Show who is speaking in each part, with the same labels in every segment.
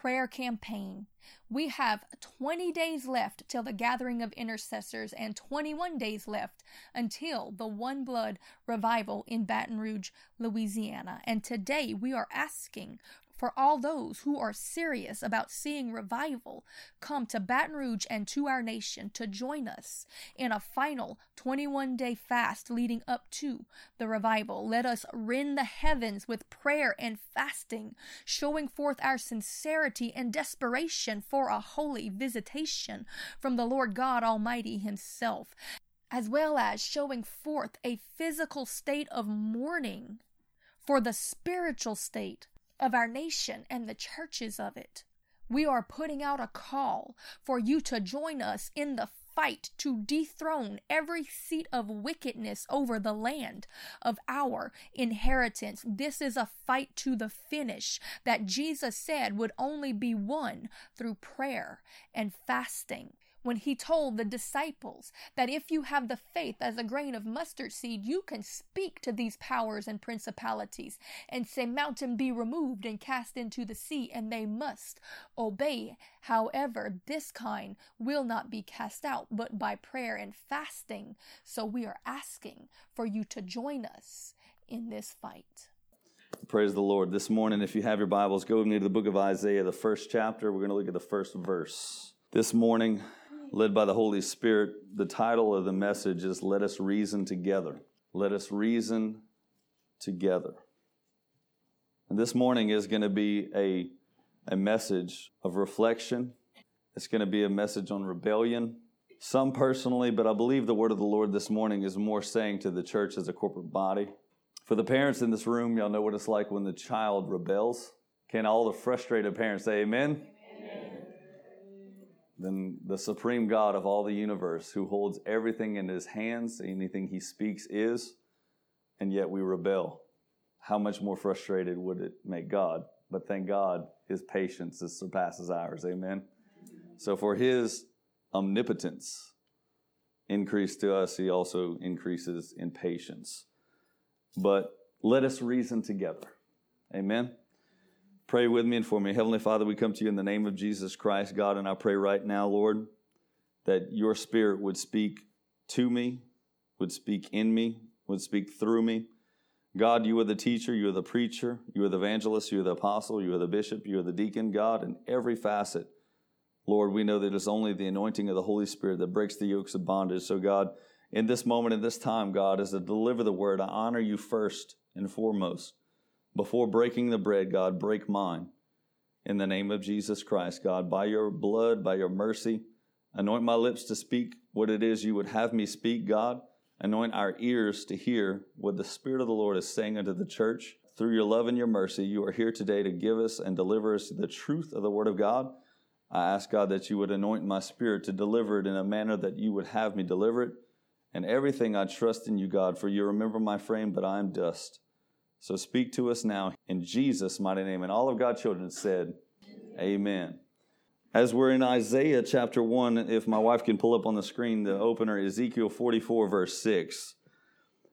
Speaker 1: prayer campaign. We have 20 days left till the gathering of intercessors and 21 days left until the One Blood revival in Baton Rouge, Louisiana. And today we are asking for all those who are serious about seeing revival come to Baton Rouge and to our nation to join us in a final 21 day fast leading up to the revival. Let us rend the heavens with prayer and fasting, showing forth our sincerity and desperation for a holy visitation from the Lord God Almighty Himself, as well as showing forth a physical state of mourning for the spiritual state of our nation and the churches of it. We are putting out a call for you to join us in the fight to dethrone every seat of wickedness over the land of our inheritance. This is a fight to the finish that Jesus said would only be won through prayer and fasting when he told the disciples that if you have the faith as a grain of mustard seed, you can speak to these powers and principalities and say, Mountain be removed and cast into the sea, and they must obey. However, this kind will not be cast out, but by prayer and fasting. So we are asking for you to join us in this fight.
Speaker 2: Praise the Lord. This morning, if you have your Bibles, go with me to the book of Isaiah, the first chapter. We're going to look at the first verse. This morning, led by the Holy Spirit, the title of the message is Let Us Reason Together. Let us reason together. And this morning is going to be a, a message of reflection. It's going to be a message on rebellion. Some personally, but I believe the word of the Lord this morning is more saying to the church as a corporate body. For the parents in this room, y'all know what it's like when the child rebels. Can all the frustrated parents say amen? Then the supreme God of all the universe, who holds everything in his hands, anything he speaks is, and yet we rebel. How much more frustrated would it make God? But thank God, his patience surpasses ours. Amen. So for his omnipotence increase to us, he also increases in patience. But let us reason together. Amen. Pray with me and for me. Heavenly Father, we come to you in the name of Jesus Christ, God, and I pray right now, Lord, that your spirit would speak to me, would speak in me, would speak through me. God, you are the teacher, you are the preacher, you are the evangelist, you are the apostle, you are the bishop, you are the deacon, God, in every facet. Lord, we know that it's only the anointing of the Holy Spirit that breaks the yokes of bondage. So, God, in this moment, in this time, God, as I deliver the word, I honor you first and foremost. Before breaking the bread, God, break mine. In the name of Jesus Christ, God, by your blood, by your mercy, anoint my lips to speak what it is you would have me speak, God. Anoint our ears to hear what the Spirit of the Lord is saying unto the church. Through your love and your mercy, you are here today to give us and deliver us the truth of the Word of God. I ask God that you would anoint my spirit to deliver it in a manner that you would have me deliver it. And everything I trust in you, God, for you remember my frame, but I am dust. So speak to us now in Jesus' mighty name. And all of God's children said, Amen. As we're in Isaiah chapter 1, if my wife can pull up on the screen the opener, Ezekiel 44, verse 6.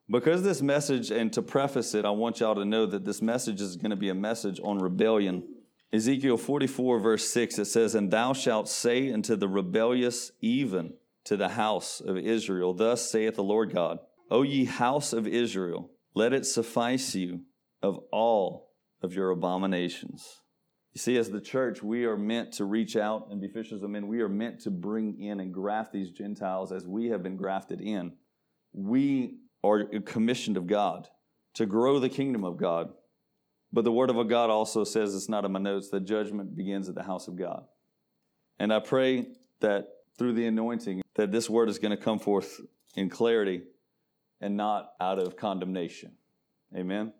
Speaker 2: Because this message, and to preface it, I want y'all to know that this message is going to be a message on rebellion. Ezekiel 44, verse 6, it says, And thou shalt say unto the rebellious, even to the house of Israel, Thus saith the Lord God, O ye house of Israel, let it suffice you of all of your abominations. You see, as the church, we are meant to reach out and be fishers of men. We are meant to bring in and graft these Gentiles as we have been grafted in. We are commissioned of God to grow the kingdom of God. But the word of God also says, it's not in my notes, that judgment begins at the house of God. And I pray that through the anointing, that this word is going to come forth in clarity and not out of condemnation. Amen.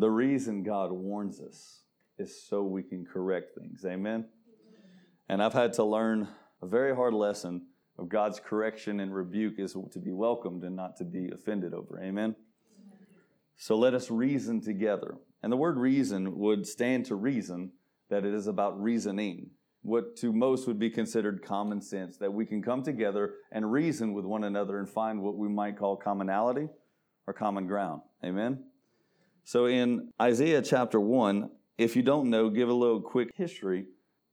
Speaker 2: The reason God warns us is so we can correct things. Amen? And I've had to learn a very hard lesson of God's correction and rebuke is to be welcomed and not to be offended over. Amen? So let us reason together. And the word reason would stand to reason that it is about reasoning, what to most would be considered common sense, that we can come together and reason with one another and find what we might call commonality or common ground. Amen? So in Isaiah chapter 1, if you don't know, give a little quick history.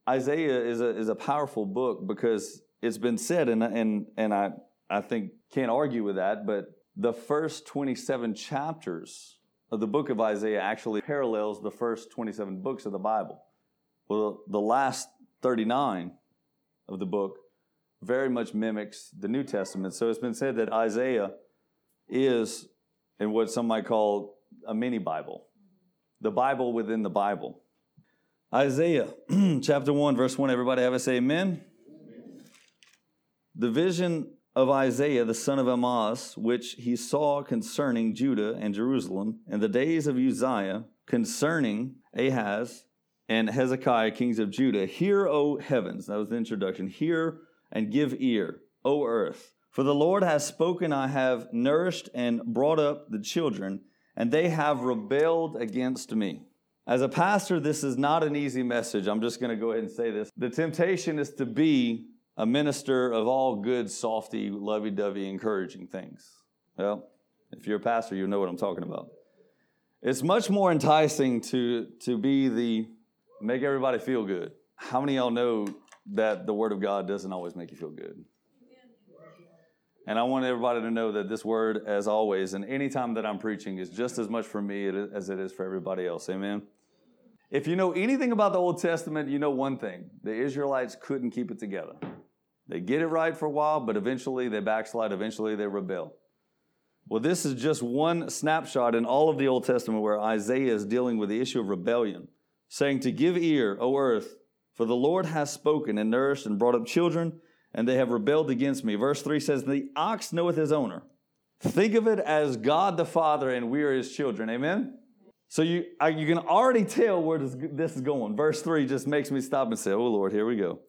Speaker 2: Isaiah is a, is a powerful book because it's been said, and, and, and I, I think can't argue with that, but the first 27 chapters of the book of Isaiah actually parallels the first 27 books of the Bible. Well, the last 39 of the book very much mimics the New Testament. So it's been said that Isaiah is in what some might call a mini Bible, the Bible within the Bible. Isaiah chapter 1, verse 1. Everybody have a say amen? amen. The vision of Isaiah the son of Amoz, which he saw concerning Judah and Jerusalem in the days of Uzziah, concerning Ahaz and Hezekiah, kings of Judah. Hear, O heavens, that was the introduction. Hear and give ear, O earth. For the Lord has spoken, I have nourished and brought up the children, and they have rebelled against me. As a pastor, this is not an easy message. I'm just going to go ahead and say this. The temptation is to be a minister of all good, softy, lovey dovey, encouraging things. Well, if you're a pastor, you know what I'm talking about. It's much more enticing to, to be the make everybody feel good. How many y'all know that the Word of God doesn't always make you feel good? And I want everybody to know that this word, as always, and anytime that I'm preaching, is just as much for me as it is for everybody else. Amen. If you know anything about the Old Testament, you know one thing the Israelites couldn't keep it together. They get it right for a while, but eventually they backslide, eventually they rebel. Well, this is just one snapshot in all of the Old Testament where Isaiah is dealing with the issue of rebellion saying, To give ear, O earth, for the Lord has spoken and nourished and brought up children, and they have rebelled against me. Verse 3 says, The ox knoweth his owner. Think of it as God the Father, and we are his children. Amen? So you, you can already tell where this, this is going. Verse 3 just makes me stop and say, Oh Lord, here we go.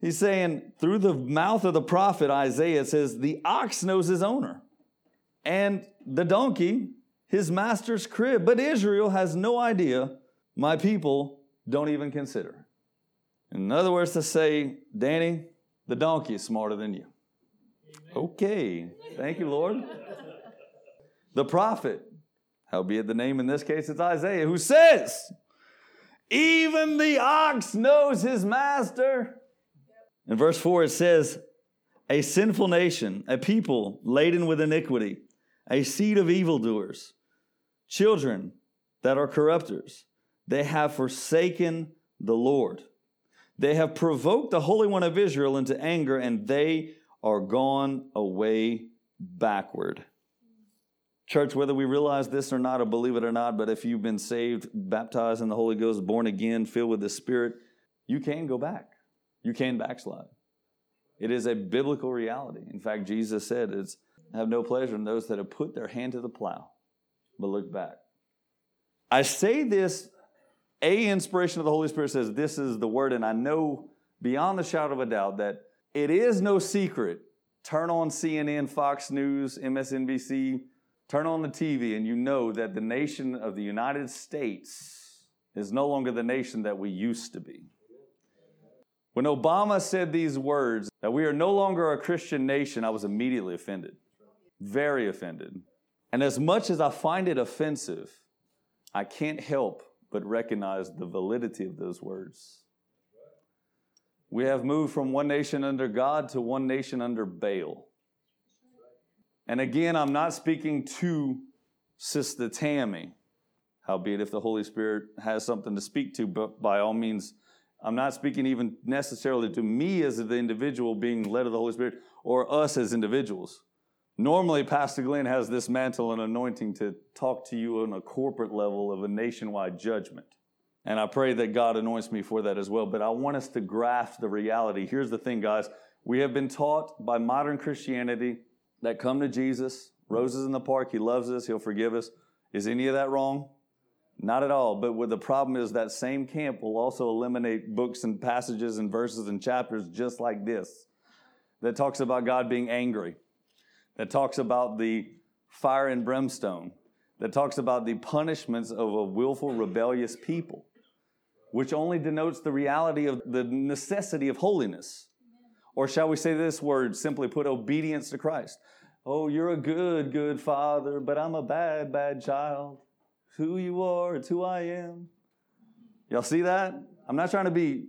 Speaker 2: He's saying, through the mouth of the prophet Isaiah, it says, The ox knows his owner, and the donkey, his master's crib. But Israel has no idea my people don't even consider. In other words, to say, Danny, the donkey is smarter than you. Amen. Okay. Thank you, Lord. the prophet, howbeit the name in this case it's Isaiah, who says, Even the ox knows his master. In verse 4, it says, A sinful nation, a people laden with iniquity, a seed of evildoers, children that are corrupters they have forsaken the Lord. They have provoked the Holy One of Israel into anger, and they are gone away backward. Church, whether we realize this or not, or believe it or not, but if you've been saved, baptized in the Holy Ghost, born again, filled with the Spirit, you can go back. You can backslide. It is a biblical reality. In fact, Jesus said, "It's have no pleasure in those that have put their hand to the plow, but look back." I say this a inspiration of the Holy Spirit says this is the word, and I know beyond the shadow of a doubt that it is no secret. Turn on CNN, Fox News, MSNBC, turn on the TV, and you know that the nation of the United States is no longer the nation that we used to be. When Obama said these words, that we are no longer a Christian nation, I was immediately offended. Very offended. And as much as I find it offensive, I can't help but recognize the validity of those words. We have moved from one nation under God to one nation under Baal. And again, I'm not speaking to Sister Tammy, howbeit if the Holy Spirit has something to speak to, but by all means, I'm not speaking even necessarily to me as the individual being led of the Holy Spirit or us as individuals. Normally, Pastor Glenn has this mantle and anointing to talk to you on a corporate level of a nationwide judgment. And I pray that God anoints me for that as well. But I want us to grasp the reality. Here's the thing, guys. We have been taught by modern Christianity that come to Jesus, roses in the park, He loves us, He'll forgive us. Is any of that wrong? Not at all. But what the problem is, that same camp will also eliminate books and passages and verses and chapters just like this that talks about God being angry, that talks about the fire and brimstone, that talks about the punishments of a willful, rebellious people, which only denotes the reality of the necessity of holiness. Or shall we say this word, simply put, obedience to Christ? Oh, you're a good, good father, but I'm a bad, bad child. Who you are, it's who I am. Y'all see that? I'm not trying to be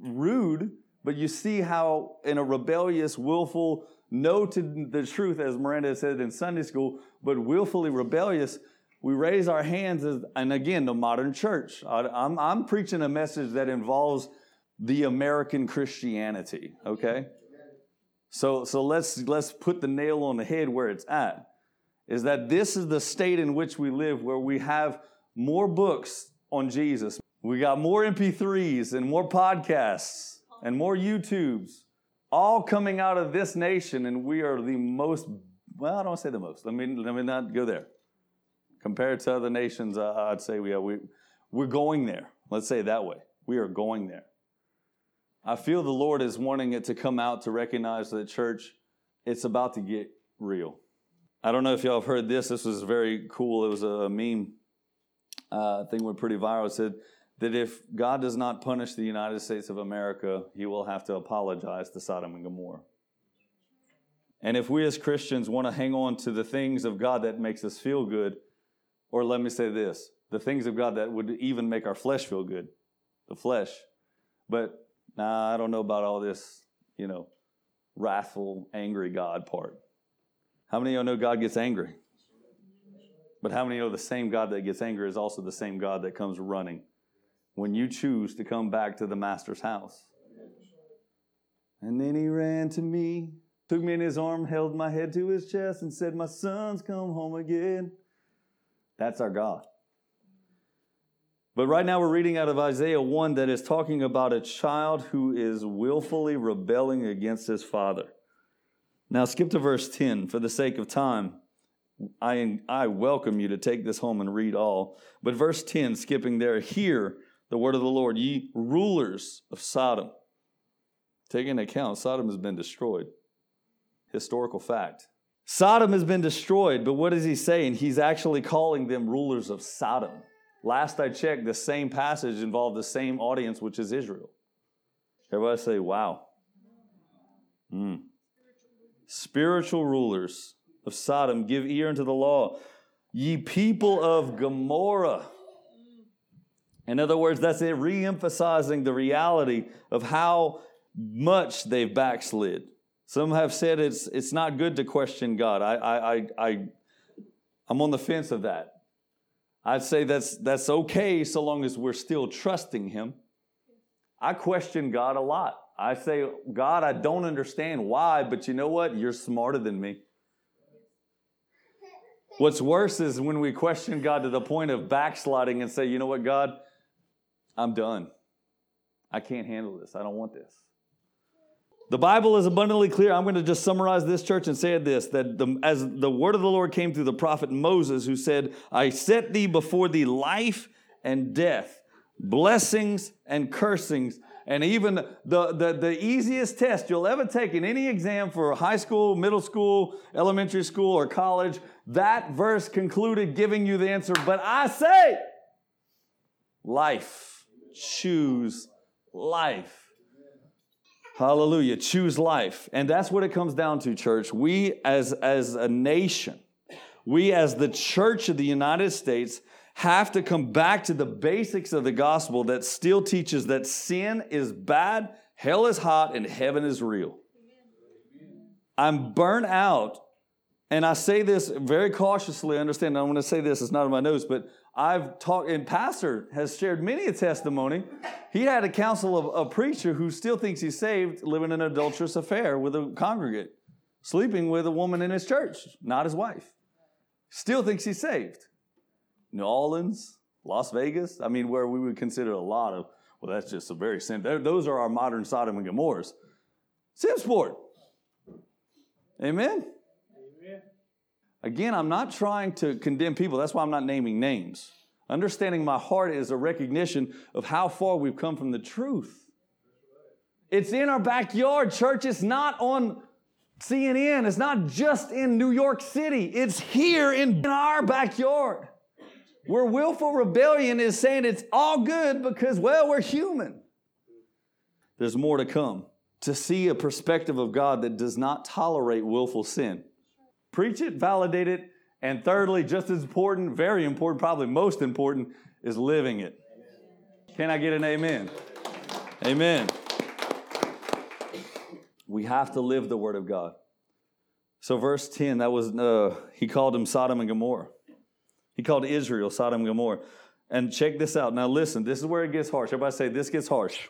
Speaker 2: rude, but you see how, in a rebellious, willful, no to the truth, as Miranda said in Sunday school, but willfully rebellious, we raise our hands as, and again, the modern church. I, I'm, I'm preaching a message that involves the American Christianity, okay? So, so let's, let's put the nail on the head where it's at. Is that this is the state in which we live where we have more books on Jesus. We got more MP3s and more podcasts and more YouTubes all coming out of this nation, and we are the most, well, I don't say the most. Let me, let me not go there. Compared to other nations, uh, I'd say we are, we, we're going there. Let's say it that way. We are going there. I feel the Lord is wanting it to come out to recognize that church, it's about to get real. I don't know if y'all have heard this. This was very cool. It was a meme uh, thing went pretty viral. It said that if God does not punish the United States of America, he will have to apologize to Sodom and Gomorrah. And if we as Christians want to hang on to the things of God that makes us feel good, or let me say this, the things of God that would even make our flesh feel good, the flesh. But nah, I don't know about all this, you know, wrathful, angry God part. How many of you know God gets angry? But how many know the same God that gets angry is also the same God that comes running when you choose to come back to the Master's house? And then he ran to me, took me in his arm, held my head to his chest, and said, My son's come home again. That's our God. But right now we're reading out of Isaiah 1 that is talking about a child who is willfully rebelling against his father. Now skip to verse 10 for the sake of time. I, I welcome you to take this home and read all. But verse 10, skipping there, hear the word of the Lord, ye rulers of Sodom. Take into account, Sodom has been destroyed. Historical fact. Sodom has been destroyed, but what is he saying? He's actually calling them rulers of Sodom. Last I checked, the same passage involved the same audience, which is Israel. Everybody say, wow. Mm. Spiritual rulers of Sodom, give ear unto the law. Ye people of Gomorrah. In other words, that's it, re emphasizing the reality of how much they've backslid. Some have said it's, it's not good to question God. I, I, I, I, I'm on the fence of that. I'd say that's, that's okay so long as we're still trusting Him. I question God a lot. I say, God, I don't understand why, but you know what? You're smarter than me. What's worse is when we question God to the point of backsliding and say, you know what, God, I'm done. I can't handle this. I don't want this. The Bible is abundantly clear. I'm going to just summarize this church and say this that the, as the word of the Lord came through the prophet Moses, who said, I set thee before thee life and death, blessings and cursings. And even the, the, the easiest test you'll ever take in any exam for high school, middle school, elementary school, or college, that verse concluded giving you the answer. But I say, life. Choose life. Hallelujah. Choose life. And that's what it comes down to, church. We as, as a nation, we as the church of the United States have to come back to the basics of the gospel that still teaches that sin is bad, hell is hot, and heaven is real. I'm burnt out, and I say this very cautiously. Understand, I want to say this, it's not in my notes, but I've talked, and Pastor has shared many a testimony. He had a counsel of a preacher who still thinks he's saved, living an adulterous affair with a congregate, sleeping with a woman in his church, not his wife. Still thinks he's saved. New Orleans, Las Vegas, I mean, where we would consider a lot of, well, that's just a very sin. Those are our modern Sodom and Gomorrahs. Sim sport. Amen? Again, I'm not trying to condemn people. That's why I'm not naming names. Understanding my heart is a recognition of how far we've come from the truth. It's in our backyard, church. It's not on CNN. It's not just in New York City. It's here in our backyard. Where willful rebellion is saying it's all good because, well, we're human. There's more to come. To see a perspective of God that does not tolerate willful sin. Preach it, validate it, and thirdly, just as important, very important, probably most important, is living it. Can I get an amen? Amen. We have to live the Word of God. So, verse 10, that was, uh, he called him Sodom and Gomorrah. He called Israel Sodom and Gomorrah. And check this out. Now, listen, this is where it gets harsh. Everybody say, This gets harsh.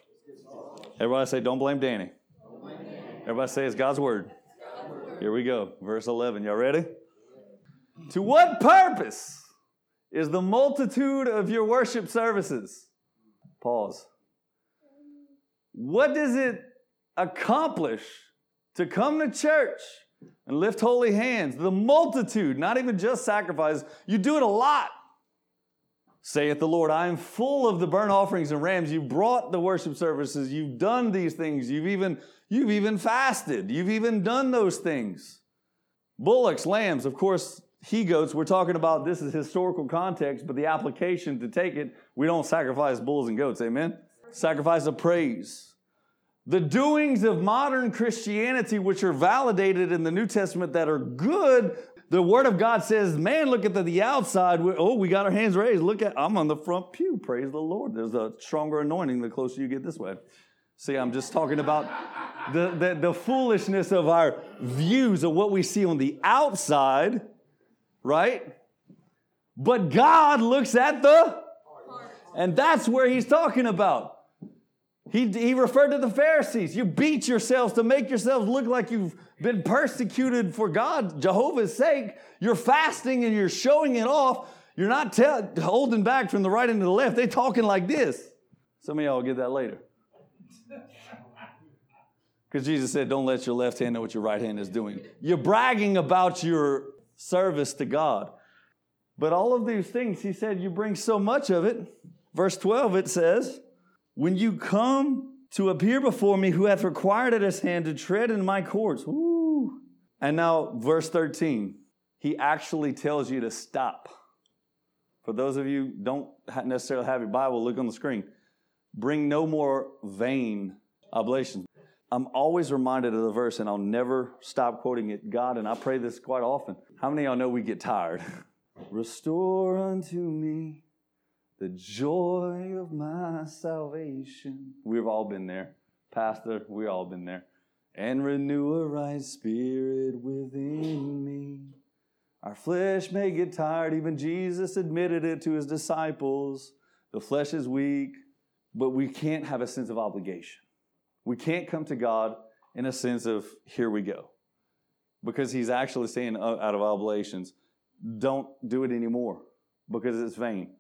Speaker 2: Everybody say, Don't blame Danny. Don't blame Danny. Everybody say, It's God's word. Here we go. Verse 11. Y'all ready? To what purpose is the multitude of your worship services? Pause. What does it accomplish to come to church and lift holy hands. The multitude, not even just sacrifices, you do it a lot. Saith the Lord, I am full of the burnt offerings and rams. You brought the worship services. You've done these things. You've even, you've even fasted. You've even done those things. Bullocks, lambs, of course, he goats. We're talking about this is historical context, but the application to take it, we don't sacrifice bulls and goats. Amen? Sacrifice of praise. The doings of modern Christianity, which are validated in the New Testament that are good, the Word of God says, man, look at the, the outside. We, oh, we got our hands raised. Look at, I'm on the front pew. Praise the Lord. There's a stronger anointing the closer you get this way. See, I'm just talking about the, the, the foolishness of our views of what we see on the outside, right? But God looks at the, and that's where He's talking about. He, he referred to the Pharisees. You beat yourselves to make yourselves look like you've been persecuted for God, Jehovah's sake. You're fasting and you're showing it off. You're not tell, holding back from the right and the left. They're talking like this. Some of y'all will get that later. Because Jesus said, Don't let your left hand know what your right hand is doing. You're bragging about your service to God. But all of these things, he said, you bring so much of it. Verse 12, it says, when you come to appear before me, who hath required at his hand to tread in my courts. Woo. And now, verse 13, he actually tells you to stop. For those of you don't necessarily have your Bible, look on the screen. Bring no more vain oblations. I'm always reminded of the verse, and I'll never stop quoting it. God, and I pray this quite often. How many of y'all know we get tired? Restore unto me the joy of my salvation. We've all been there. Pastor, we've all been there. And renew a right spirit within me. Our flesh may get tired. Even Jesus admitted it to his disciples. The flesh is weak, but we can't have a sense of obligation. We can't come to God in a sense of, here we go. Because he's actually saying uh, out of oblations, don't do it anymore because it's vain.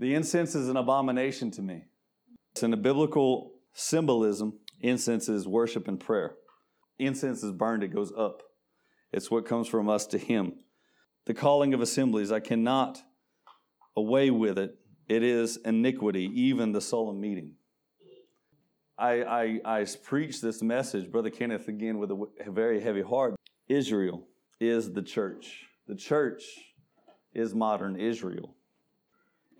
Speaker 2: The incense is an abomination to me. It's in the biblical symbolism, incense is worship and prayer. Incense is burned, it goes up. It's what comes from us to Him. The calling of assemblies, I cannot away with it. It is iniquity, even the solemn meeting. I, I, I preach this message, Brother Kenneth, again with a very heavy heart. Israel is the church. The church is modern Israel.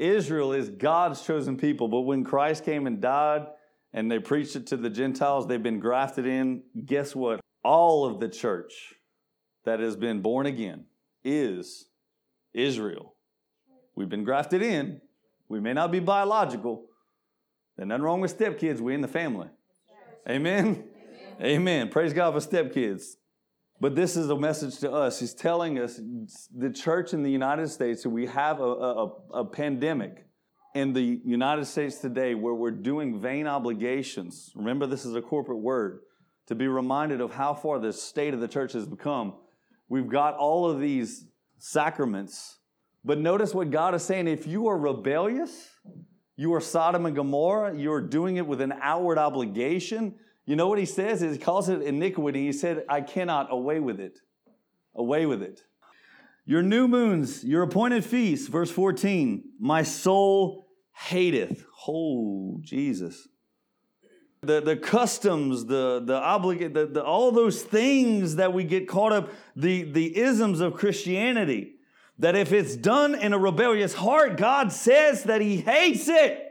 Speaker 2: Israel is God's chosen people, but when Christ came and died and they preached it to the Gentiles, they've been grafted in. Guess what? All of the church that has been born again is Israel. We've been grafted in. We may not be biological. There's nothing wrong with stepkids. We're in the family. Amen? Amen. Amen. Praise God for stepkids. But this is a message to us. He's telling us, the church in the United States, we have a, a, a, pandemic in the United States today where we're doing vain obligations. Remember, this is a corporate word. To be reminded of how far the state of the church has become. We've got all of these sacraments. But notice what God is saying. If you are rebellious, you are Sodom and Gomorrah, you're doing it with an outward obligation, you know what he says? He calls it iniquity. He said, I cannot away with it. Away with it. Your new moons, your appointed feasts, verse 14, my soul hateth. Oh, Jesus. The, the customs, the, the obligate, the, the, all those things that we get caught up, the, the isms of Christianity, that if it's done in a rebellious heart, God says that He hates it.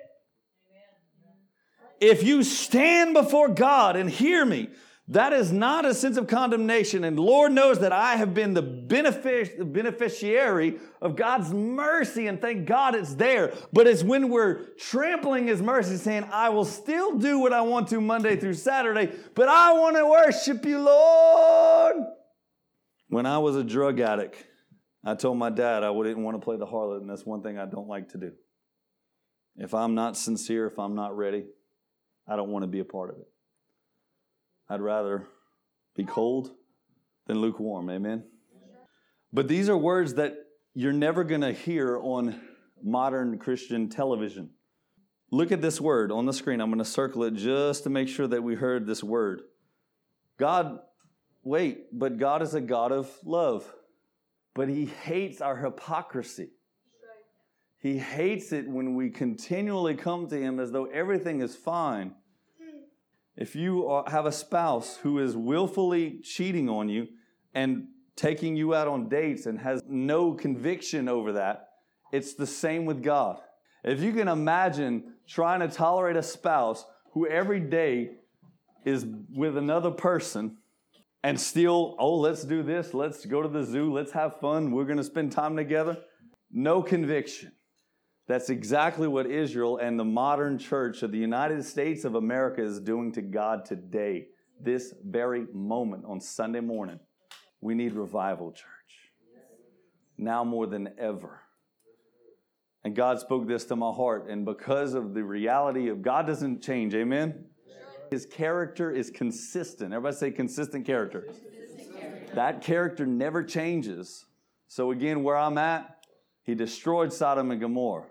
Speaker 2: If you stand before God and hear me, that is not a sense of condemnation. And Lord knows that I have been the benefic- beneficiary of God's mercy, and thank God it's there. But it's when we're trampling His mercy, saying, I will still do what I want to Monday through Saturday, but I want to worship you, Lord. When I was a drug addict, I told my dad I didn't want to play the harlot, and that's one thing I don't like to do. If I'm not sincere, if I'm not ready, I don't want to be a part of it. I'd rather be cold than lukewarm. Amen. But these are words that you're never going to hear on modern Christian television. Look at this word on the screen. I'm going to circle it just to make sure that we heard this word. God, wait, but God is a God of love, but He hates our hypocrisy. He hates it when we continually come to Him as though everything is fine. If you have a spouse who is willfully cheating on you and taking you out on dates and has no conviction over that, it's the same with God. If you can imagine trying to tolerate a spouse who every day is with another person and still, oh, let's do this, let's go to the zoo, let's have fun, we're going to spend time together, no conviction. That's exactly what Israel and the modern church of the United States of America is doing to God today, this very moment on Sunday morning. We need revival, church. Now more than ever. And God spoke this to my heart. And because of the reality of God doesn't change, amen? His character is consistent. Everybody say consistent character. Consistent character. That character never changes. So, again, where I'm at, he destroyed Sodom and Gomorrah.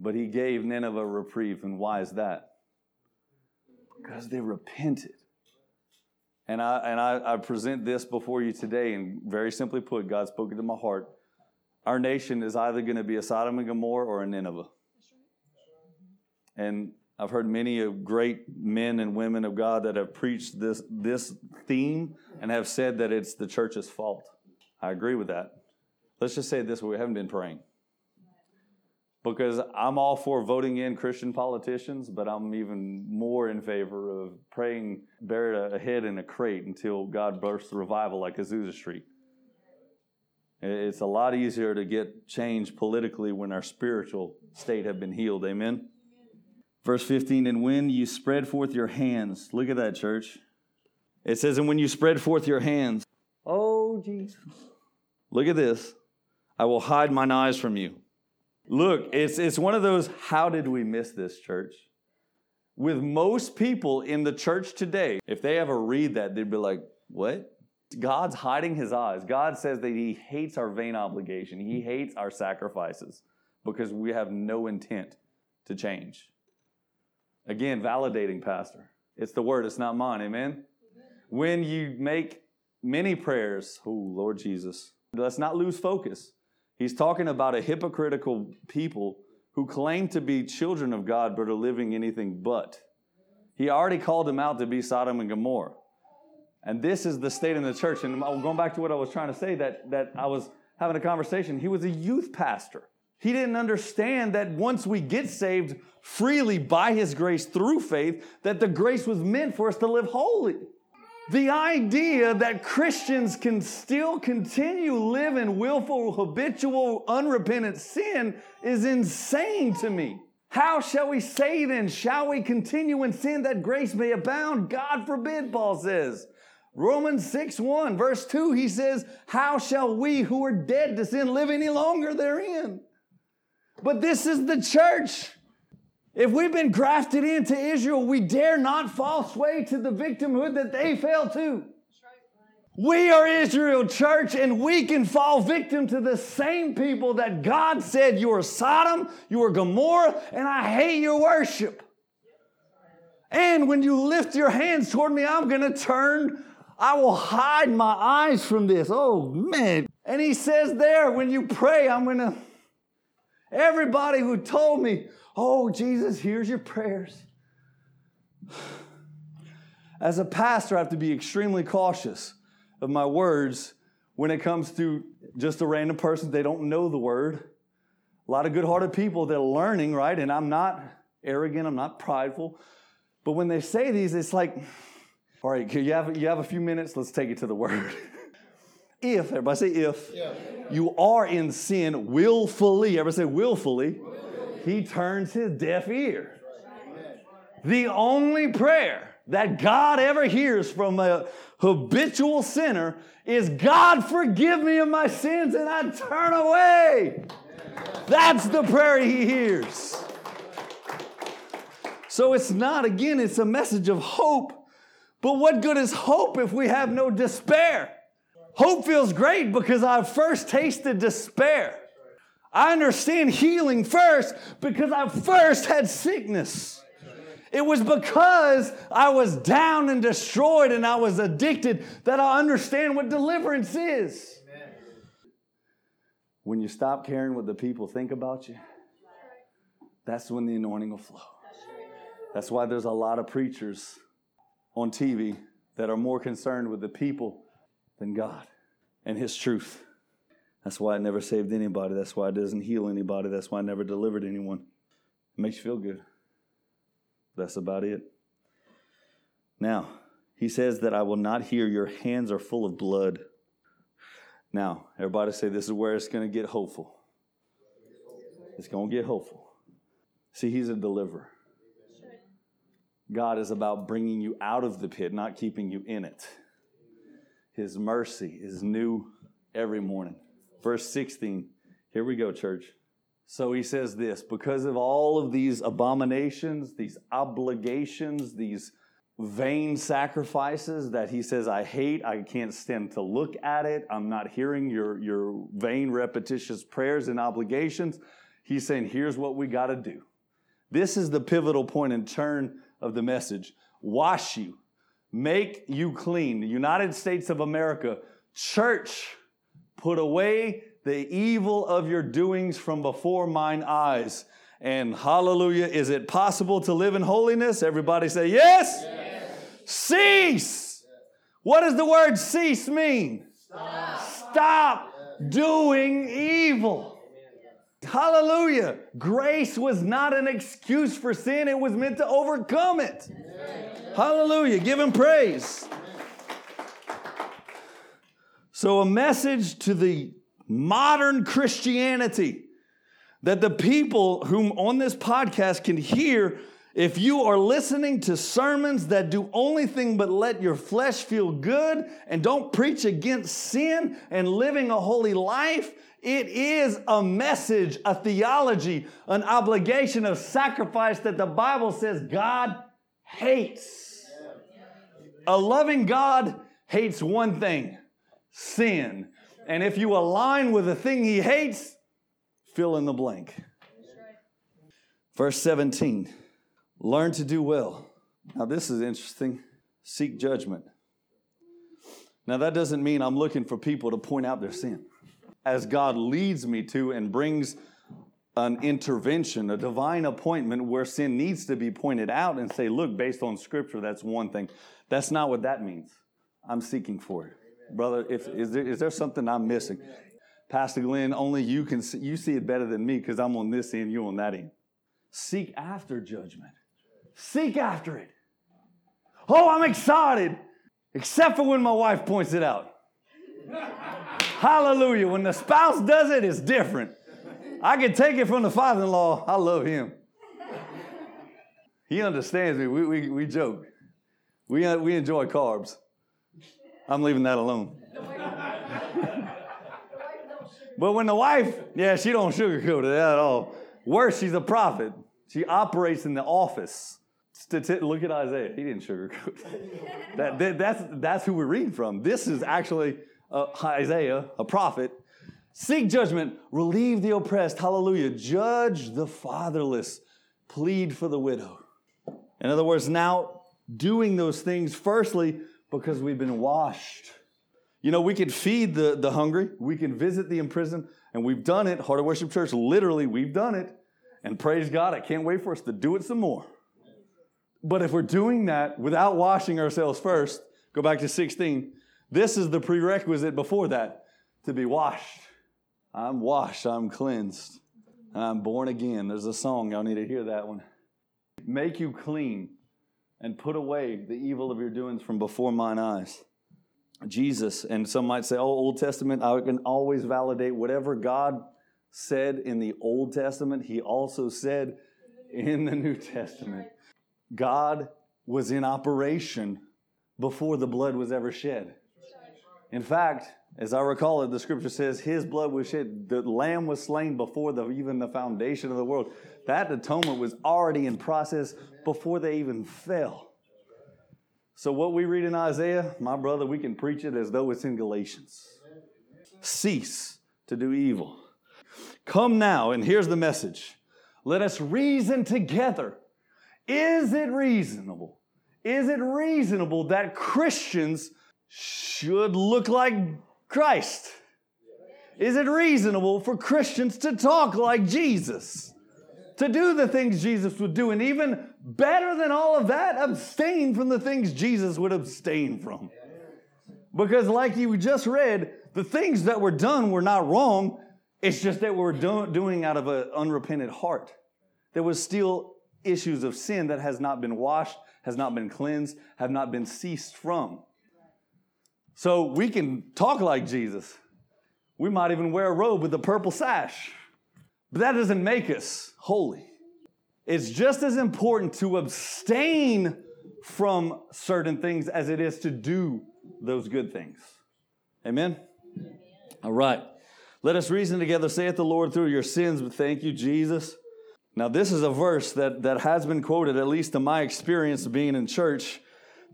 Speaker 2: But he gave Nineveh reprieve. And why is that? Because they repented. And I, and I, I present this before you today, and very simply put, God spoke it to my heart. Our nation is either going to be a Sodom and Gomorrah or a Nineveh. And I've heard many of great men and women of God that have preached this, this theme and have said that it's the church's fault. I agree with that. Let's just say this we haven't been praying because I'm all for voting in Christian politicians, but I'm even more in favor of praying buried a head in a crate until God bursts the revival like Azusa Street. It's a lot easier to get change politically when our spiritual state have been healed. Amen. Verse 15, and when you spread forth your hands, look at that, church. It says, and when you spread forth your hands, oh, Jesus. Look at this. I will hide mine eyes from you. Look, it's, it's one of those, how did we miss this, church? With most people in the church today, if they ever read that, they'd be like, what? God's hiding his eyes. God says that he hates our vain obligation, he hates our sacrifices because we have no intent to change. Again, validating, Pastor. It's the word, it's not mine. Amen? When you make many prayers, oh, Lord Jesus, let's not lose focus. He's talking about a hypocritical people who claim to be children of God but are living anything but. He already called them out to be Sodom and Gomorrah. And this is the state in the church. And going back to what I was trying to say, that, that I was having a conversation. He was a youth pastor. He didn't understand that once we get saved freely by His grace through faith, that the grace was meant for us to live holy. The idea that Christians can still continue live in willful, habitual, unrepentant sin is insane to me. How shall we say then? Shall we continue in sin that grace may abound? God forbid, Paul says. Romans 6 1, verse 2, he says, How shall we who are dead to sin live any longer therein? But this is the church. If we've been grafted into Israel, we dare not fall sway to the victimhood that they fell to. We are Israel, church, and we can fall victim to the same people that God said, You are Sodom, you are Gomorrah, and I hate your worship. And when you lift your hands toward me, I'm going to turn. I will hide my eyes from this. Oh, man. And he says there, when you pray, I'm going to, everybody who told me, oh, Jesus, here's your prayers. As a pastor, I have to be extremely cautious of my words when it comes to just a random person. They don't know the word. A lot of good hearted people, they're learning, right? And I'm not arrogant, I'm not prideful. But when they say these, it's like, all right, you have, you have a few minutes, let's take it to the word. if, everybody say if, yeah. you are in sin willfully, everybody say willfully, willfully. He turns his deaf ear. The only prayer that God ever hears from a habitual sinner is God, forgive me of my sins, and I turn away. That's the prayer he hears. So it's not, again, it's a message of hope. But what good is hope if we have no despair? Hope feels great because I first tasted despair. I understand healing first because I first had sickness. It was because I was down and destroyed and I was addicted that I understand what deliverance is. Amen. When you stop caring what the people think about you, that's when the anointing will flow. That's why there's a lot of preachers on TV that are more concerned with the people than God and His truth. That's why it never saved anybody. That's why it doesn't heal anybody. That's why I never delivered anyone. It makes you feel good. That's about it. Now, he says that I will not hear your hands are full of blood. Now, everybody say this is where it's going to get hopeful. It's going to get hopeful. See, he's a deliverer. God is about bringing you out of the pit, not keeping you in it. His mercy is new every morning. Verse 16. Here we go, church. So he says this because of all of these abominations, these obligations, these vain sacrifices that he says, I hate, I can't stand to look at it, I'm not hearing your, your vain, repetitious prayers and obligations. He's saying, here's what we got to do. This is the pivotal point and turn of the message. Wash you, make you clean. The United States of America, church, put away the evil of your doings from before mine eyes. And hallelujah, is it possible to live in holiness? Everybody say yes. yes. Cease. What does the word cease mean? Stop, Stop doing evil. Hallelujah. Grace was not an excuse for sin, it was meant to overcome it. Hallelujah. Give him praise. So, a message to the modern Christianity that the people whom on this podcast can hear if you are listening to sermons that do only thing but let your flesh feel good and don't preach against sin and living a holy life, it is a message, a theology, an obligation of sacrifice that the Bible says God hates. A loving God hates one thing sin. And if you align with the thing he hates, fill in the blank. Verse 17 learn to do well. Now, this is interesting. Seek judgment. Now, that doesn't mean I'm looking for people to point out their sin. As God leads me to and brings an intervention, a divine appointment where sin needs to be pointed out and say, look, based on scripture, that's one thing. That's not what that means. I'm seeking for it. Brother, if, is, there, is there something I'm missing? Pastor Glenn, only you can see, you see it better than me because I'm on this end, you on that end. Seek after judgment. Seek after it. Oh, I'm excited, except for when my wife points it out. Hallelujah. When the spouse does it, it's different. I can take it from the father in law. I love him. He understands me. We, we, we joke. We, we enjoy carbs. I'm leaving that alone. but when the wife, yeah, she don't sugarcoat it at all. Worse, she's a prophet. She operates in the office. Look at Isaiah. He didn't sugarcoat. that, that, that's, that's who we're reading from. This is actually uh, Isaiah, a prophet. Seek judgment, relieve the oppressed. Hallelujah. Judge the fatherless, plead for the widow. In other words, now doing those things, firstly, because we've been washed. You know, we can feed the, the hungry, we can visit the imprisoned, and we've done it. Heart of Worship Church, literally, we've done it. And praise God, I can't wait for us to do it some more. But if we're doing that without washing ourselves first, go back to 16, this is the prerequisite before that to be washed. I'm washed, I'm cleansed, I'm born again. There's a song, y'all need to hear that one. Make you clean and put away the evil of your doings from before mine eyes. Jesus, and some might say, oh, Old Testament, I can always validate whatever God said in the Old Testament, He also said in the New Testament. God was in operation before the blood was ever shed. In fact, as I recall it, the scripture says his blood was shed. The lamb was slain before the, even the foundation of the world. That atonement was already in process before they even fell. So, what we read in Isaiah, my brother, we can preach it as though it's in Galatians. Cease to do evil. Come now, and here's the message let us reason together. Is it reasonable? Is it reasonable that Christians should look like Christ? Is it reasonable for Christians to talk like Jesus? To do the things Jesus would do, and even better than all of that, abstain from the things Jesus would abstain from. Because, like you just read, the things that were done were not wrong. It's just that we're do- doing out of an unrepentant heart. There was still issues of sin that has not been washed, has not been cleansed, have not been ceased from. So we can talk like Jesus. We might even wear a robe with a purple sash. But that doesn't make us holy. It's just as important to abstain from certain things as it is to do those good things. Amen? All right. Let us reason together, saith the Lord, through your sins, but thank you, Jesus. Now, this is a verse that, that has been quoted, at least in my experience of being in church.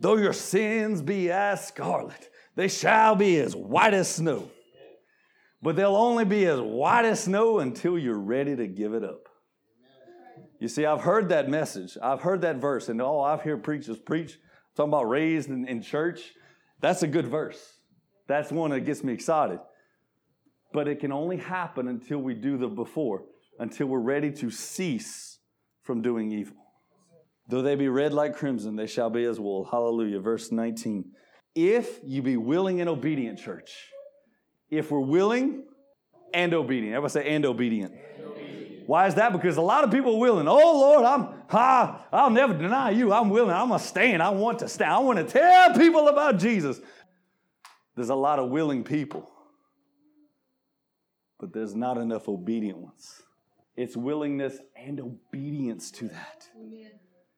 Speaker 2: Though your sins be as scarlet, they shall be as white as snow. But they'll only be as white as snow until you're ready to give it up. You see, I've heard that message. I've heard that verse, and all I've heard preachers preach, talking about raised in, in church. That's a good verse. That's one that gets me excited. But it can only happen until we do the before until we're ready to cease from doing evil. Though they be red like crimson, they shall be as wool. Hallelujah. Verse 19. If you be willing and obedient, church. If we're willing and obedient. Everybody say, and obedient. And obedient. Why is that? Because a lot of people are willing. Oh, Lord, I'm, ah, I'll never deny you. I'm willing. I'm going to stand. I want to stand. I want to tell people about Jesus. There's a lot of willing people, but there's not enough obedient ones. It's willingness and obedience to that. Amen.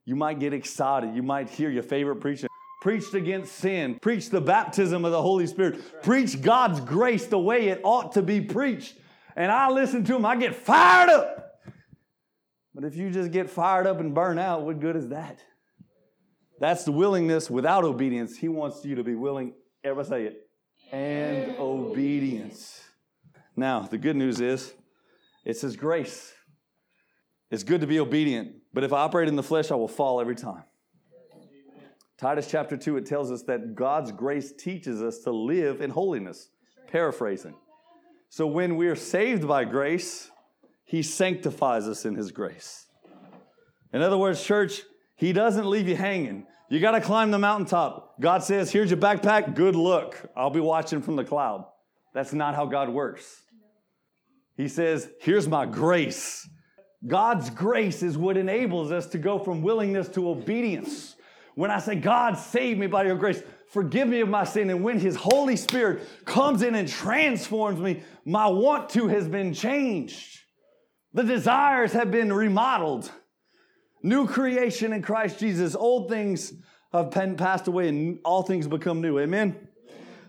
Speaker 2: You might get excited. You might hear your favorite preacher preached against sin, preached the baptism of the Holy Spirit, Preached God's grace the way it ought to be preached. And I listen to him, I get fired up. But if you just get fired up and burn out, what good is that? That's the willingness without obedience. He wants you to be willing, ever say it, and obedience. Now, the good news is, it's His grace. It's good to be obedient, but if I operate in the flesh, I will fall every time. Titus chapter 2, it tells us that God's grace teaches us to live in holiness. Paraphrasing. So when we're saved by grace, He sanctifies us in His grace. In other words, church, He doesn't leave you hanging. You got to climb the mountaintop. God says, Here's your backpack. Good luck. I'll be watching from the cloud. That's not how God works. He says, Here's my grace. God's grace is what enables us to go from willingness to obedience. When I say, God, save me by your grace, forgive me of my sin, and when His Holy Spirit comes in and transforms me, my want to has been changed. The desires have been remodeled. New creation in Christ Jesus. Old things have passed away and all things become new. Amen?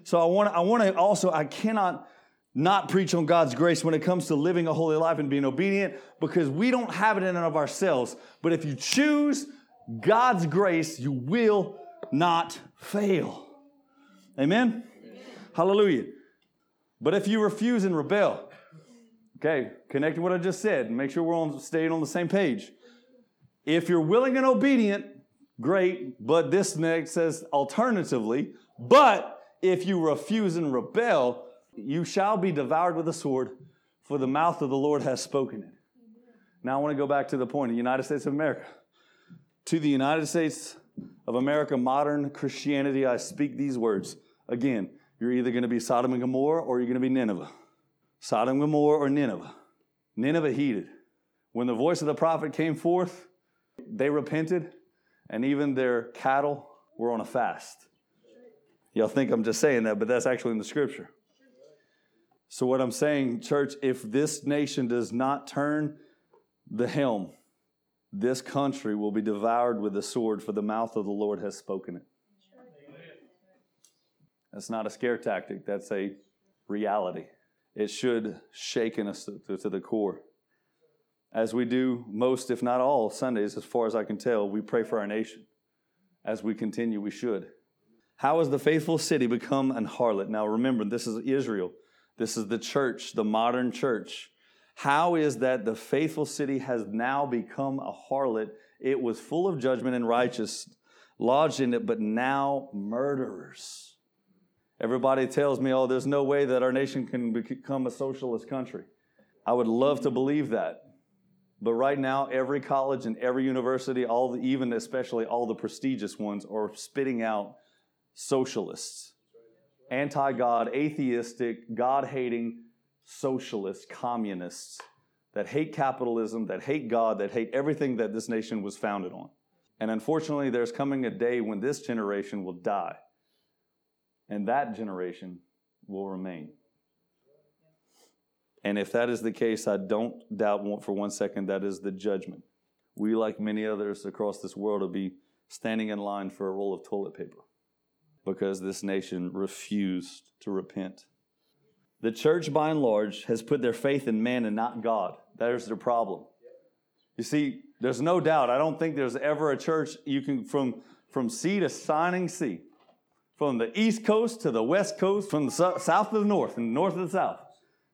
Speaker 2: So I want, I want to also, I cannot not preach on God's grace when it comes to living a holy life and being obedient because we don't have it in and of ourselves. But if you choose God's grace, you will not fail. Amen? Hallelujah. But if you refuse and rebel, okay, connecting what I just said, make sure we're on staying on the same page. If you're willing and obedient, great, but this next says alternatively, but if you refuse and rebel, you shall be devoured with a sword, for the mouth of the Lord has spoken it. Now I want to go back to the point the United States of America. To the United States of America, modern Christianity, I speak these words. Again, you're either going to be Sodom and Gomorrah or you're going to be Nineveh. Sodom and Gomorrah or Nineveh. Nineveh heeded. When the voice of the prophet came forth, they repented, and even their cattle were on a fast. Y'all think I'm just saying that, but that's actually in the scripture. So, what I'm saying, church, if this nation does not turn the helm, this country will be devoured with the sword, for the mouth of the Lord has spoken it. That's not a scare tactic, that's a reality. It should shaken us to, to the core. As we do most, if not all, Sundays, as far as I can tell, we pray for our nation. As we continue, we should. How has the faithful city become an harlot? Now remember, this is Israel. This is the church, the modern church. How is that the faithful city has now become a harlot? It was full of judgment and righteous, lodged in it, but now murderers. Everybody tells me, oh, there's no way that our nation can become a socialist country. I would love to believe that. But right now, every college and every university, all the, even especially all the prestigious ones, are spitting out socialists, anti God, atheistic, God hating socialists, communists that hate capitalism, that hate God, that hate everything that this nation was founded on. And unfortunately, there's coming a day when this generation will die, and that generation will remain. And if that is the case, I don't doubt for one second that is the judgment. We, like many others across this world, will be standing in line for a roll of toilet paper because this nation refused to repent. The church, by and large, has put their faith in man and not God. There's their problem. You see, there's no doubt. I don't think there's ever a church you can, from, from sea to shining sea, from the east coast to the west coast, from the south to the north, and north to the south.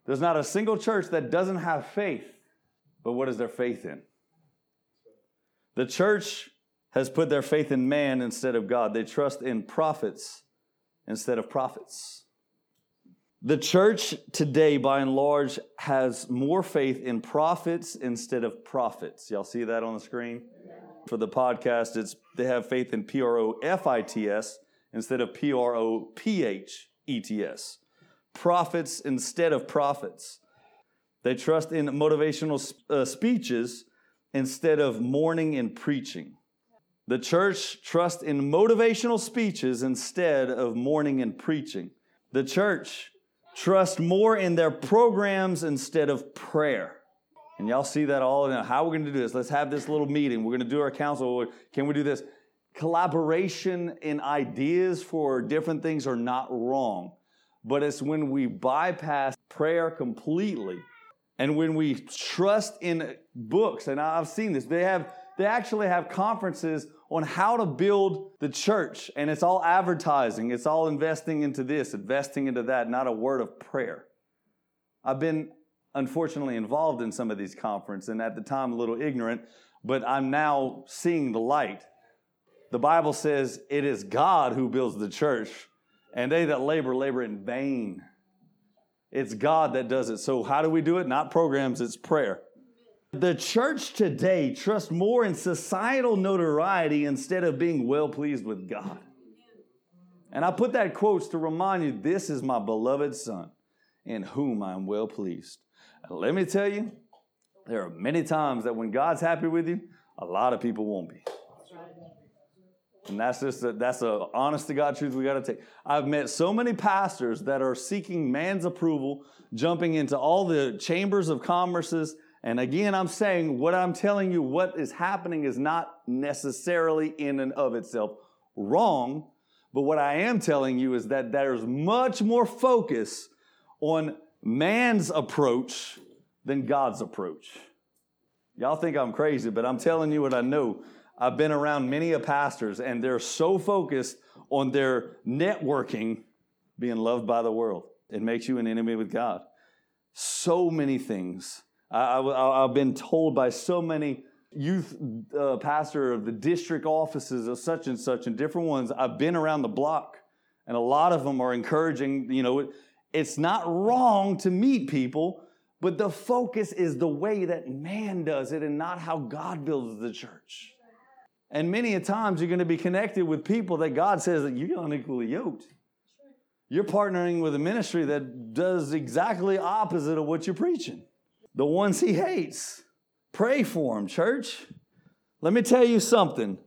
Speaker 2: There's not a single church that doesn't have faith. But what is their faith in? The church has put their faith in man instead of God. They trust in prophets instead of prophets. The church today, by and large, has more faith in prophets instead of prophets. Y'all see that on the screen? For the podcast, it's they have faith in P R O F I T S instead of P R O P H E T S. Prophets instead of prophets. They trust in motivational uh, speeches instead of mourning and preaching. The church trusts in motivational speeches instead of mourning and preaching. The church trust more in their programs instead of prayer. And y'all see that all. Now, how we're going to do this? Let's have this little meeting. We're going to do our council. Can we do this? Collaboration in ideas for different things are not wrong, but it's when we bypass prayer completely and when we trust in books. And I've seen this. They have they actually have conferences on how to build the church, and it's all advertising. It's all investing into this, investing into that, not a word of prayer. I've been unfortunately involved in some of these conferences, and at the time a little ignorant, but I'm now seeing the light. The Bible says it is God who builds the church, and they that labor, labor in vain. It's God that does it. So, how do we do it? Not programs, it's prayer. The church today trusts more in societal notoriety instead of being well pleased with God. And I put that quotes to remind you this is my beloved Son in whom I am well pleased. And let me tell you, there are many times that when God's happy with you, a lot of people won't be. And that's just a, that's a honest to God truth we got to take. I've met so many pastors that are seeking man's approval, jumping into all the chambers of commerces and again, I'm saying what I'm telling you, what is happening is not necessarily in and of itself wrong. But what I am telling you is that there's much more focus on man's approach than God's approach. Y'all think I'm crazy, but I'm telling you what I know. I've been around many of pastors, and they're so focused on their networking being loved by the world. It makes you an enemy with God. So many things I, have been told by so many youth uh, pastor of the district offices of such and such and different ones. I've been around the block And a lot of them are encouraging, you know, it's not wrong to meet people, but the focus is the way that man does it and not how God builds the church. And many a times you're going to be connected with people that God says that you're unequally yoked. You're partnering with a ministry that does exactly opposite of what you're preaching. The ones he hates. Pray for him, church. Let me tell you something.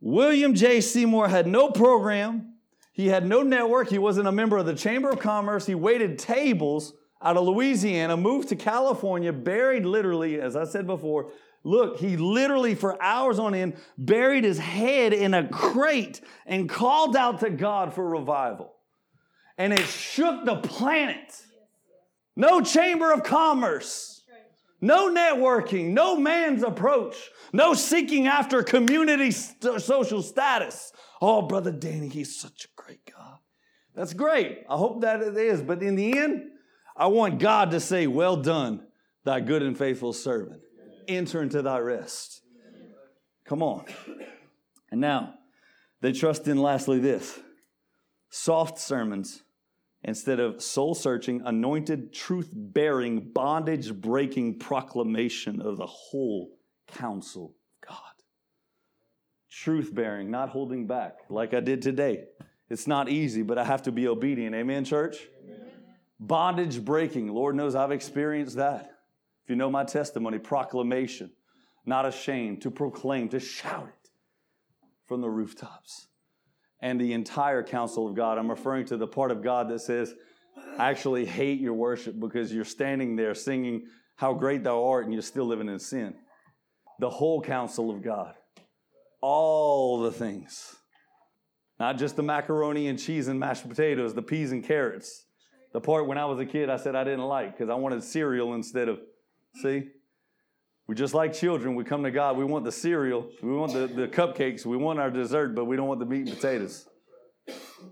Speaker 2: William J. Seymour had no program. He had no network. He wasn't a member of the Chamber of Commerce. He waited tables out of Louisiana, moved to California, buried literally, as I said before, look, he literally for hours on end buried his head in a crate and called out to God for revival. And it shook the planet. No chamber of commerce, no networking, no man's approach, no seeking after community st- social status. Oh, Brother Danny, he's such a great God. That's great. I hope that it is. But in the end, I want God to say, Well done, thy good and faithful servant. Enter into thy rest. Come on. And now, they trust in lastly this soft sermons instead of soul searching, anointed, truth bearing, bondage breaking proclamation of the whole counsel of God. Truth bearing, not holding back, like I did today. It's not easy, but I have to be obedient. Amen, church? Amen. Bondage breaking. Lord knows I've experienced that. If you know my testimony, proclamation, not ashamed, to proclaim, to shout it from the rooftops. And the entire counsel of God. I'm referring to the part of God that says, I actually hate your worship because you're standing there singing how great thou art and you're still living in sin. The whole counsel of God. All the things. Not just the macaroni and cheese and mashed potatoes, the peas and carrots the part when I was a kid I said I didn't like because I wanted cereal instead of, see? We just like children. We come to God. We want the cereal. We want the, the cupcakes. We want our dessert, but we don't want the meat and potatoes.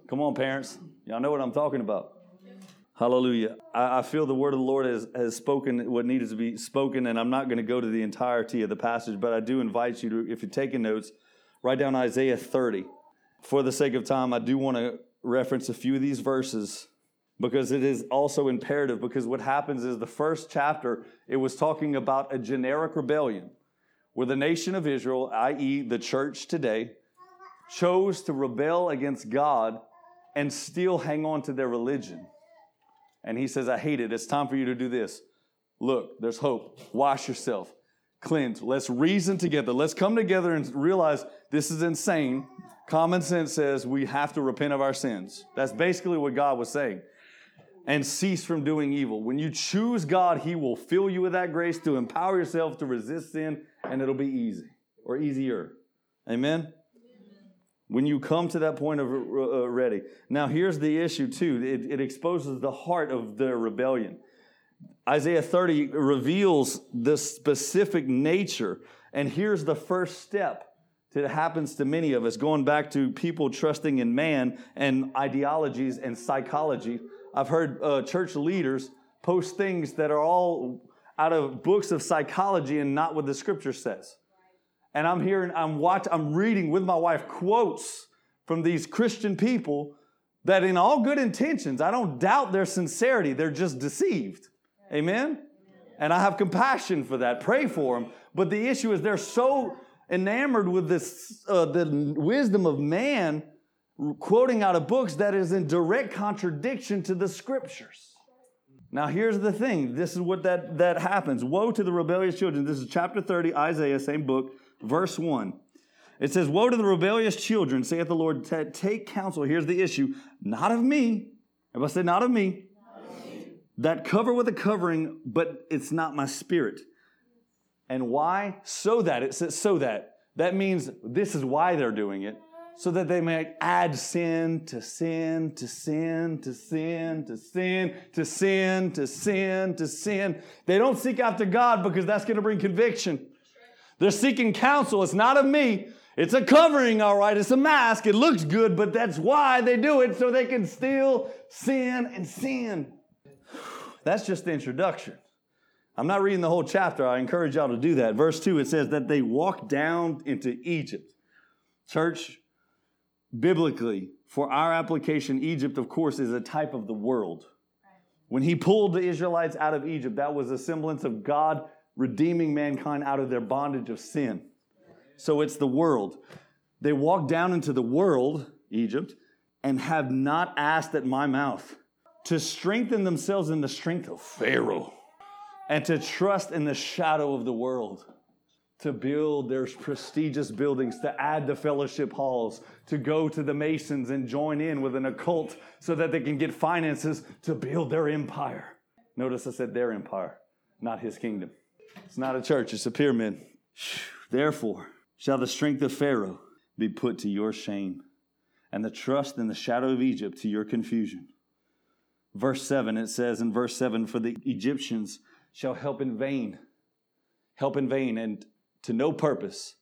Speaker 2: Come on, parents. Y'all know what I'm talking about. Hallelujah. I, I, feel the word of the Lord has, has spoken what needed to be spoken, and I'm not going to go to the entirety of the passage, but I do invite you to, if you're taking notes, write down Isaiah 30. For the sake of time, I do want to reference a few of these verses because it is also imperative because what happens is the first chapter it was talking about a generic rebellion where the nation of Israel i.e. the church today chose to rebel against God and still hang on to their religion. And he says I hate it. It's time for you to do this. Look there's hope. Wash yourself. Cleanse. Let's reason together. Let's come together and realize this is insane. Common sense says we have to repent of our sins. That's basically what God was saying and cease from doing evil. When you choose God, He will fill you with that grace to empower yourself to resist sin, and it'll be easy or easier. Amen? When you come to that point of uh, ready. Now, here's the issue, too it, it exposes the heart of their rebellion. Isaiah 30 reveals the specific nature, and here's the first step that happens to many of us, going back to people trusting in man and ideologies and psychology I've heard uh, church leaders post things that are all out of books of psychology and not what the scripture says. And I'm hearing, I'm watching, I'm reading with my wife quotes from these Christian people that in all good intentions, I don't doubt their sincerity, they're just deceived. Amen? And I have compassion for that. Pray for them. But the issue is they're so enamored with this, uh, the wisdom of man quoting out of books that is in direct contradiction to the scriptures. Now, here's the thing this is what that, that happens. Woe to the rebellious children. This is chapter 30, Isaiah, same book, verse 1. It says, Woe to the rebellious children, saith the Lord, take counsel. Here's the issue not of me. Everybody say, Not of me. That cover with a covering, but it's not my spirit. And why? So that. It says, So that. That means this is why they're doing it so that they may add sin to sin to sin to sin to sin to sin to sin to sin. They don't seek after God because that's going to bring conviction. They're seeking counsel. It's not of me. It's a covering, all right. It's a mask. It looks good, but that's why they do it so they can still sin and sin. That's just the introduction. I'm not reading the whole chapter. I encourage y'all to do that. Verse 2, it says that they walked down into Egypt. Church, biblically, for our application, Egypt, of course, is a type of the world. When he pulled the Israelites out of Egypt, that was a semblance of God redeeming mankind out of their bondage of sin. So it's the world. They walk down into the world, Egypt, and have not asked at my mouth to strengthen themselves in the strength of Pharaoh and to trust in the shadow of the world to build their prestigious buildings, to add the fellowship halls, to go to the Masons and join in with an occult so that they can get finances to build their empire. Notice I said their empire, not his kingdom. It's not a church, it's a pyramid. Therefore, shall the strength of Pharaoh be put to your shame, and the trust in the shadow of Egypt to your confusion. Verse 7, it says in verse 7 For the Egyptians shall help in vain, help in vain, and to no purpose.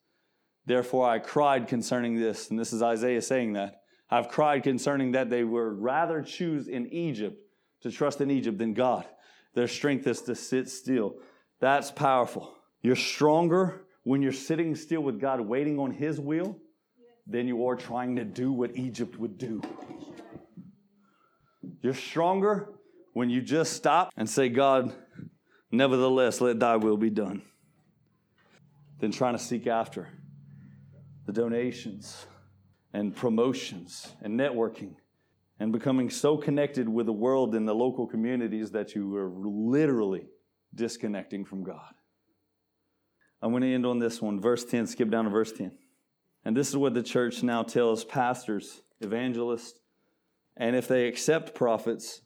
Speaker 2: Therefore I cried concerning this, and this is Isaiah saying that. I've cried concerning that they would rather choose in Egypt to trust in Egypt than God. Their strength is to sit still. That's powerful. You're stronger when you're sitting still with God, waiting on His will, than you are trying to do what Egypt would do. You're stronger when you just stop and say, God, nevertheless, let thy will be done, than trying to seek after the donations and promotions and networking and becoming so connected with the world and the local communities that you are literally disconnecting from God. I'm going to end on this one. Verse 10, skip down to verse 10. And this is what the church now tells pastors, evangelists, and if they accept prophets,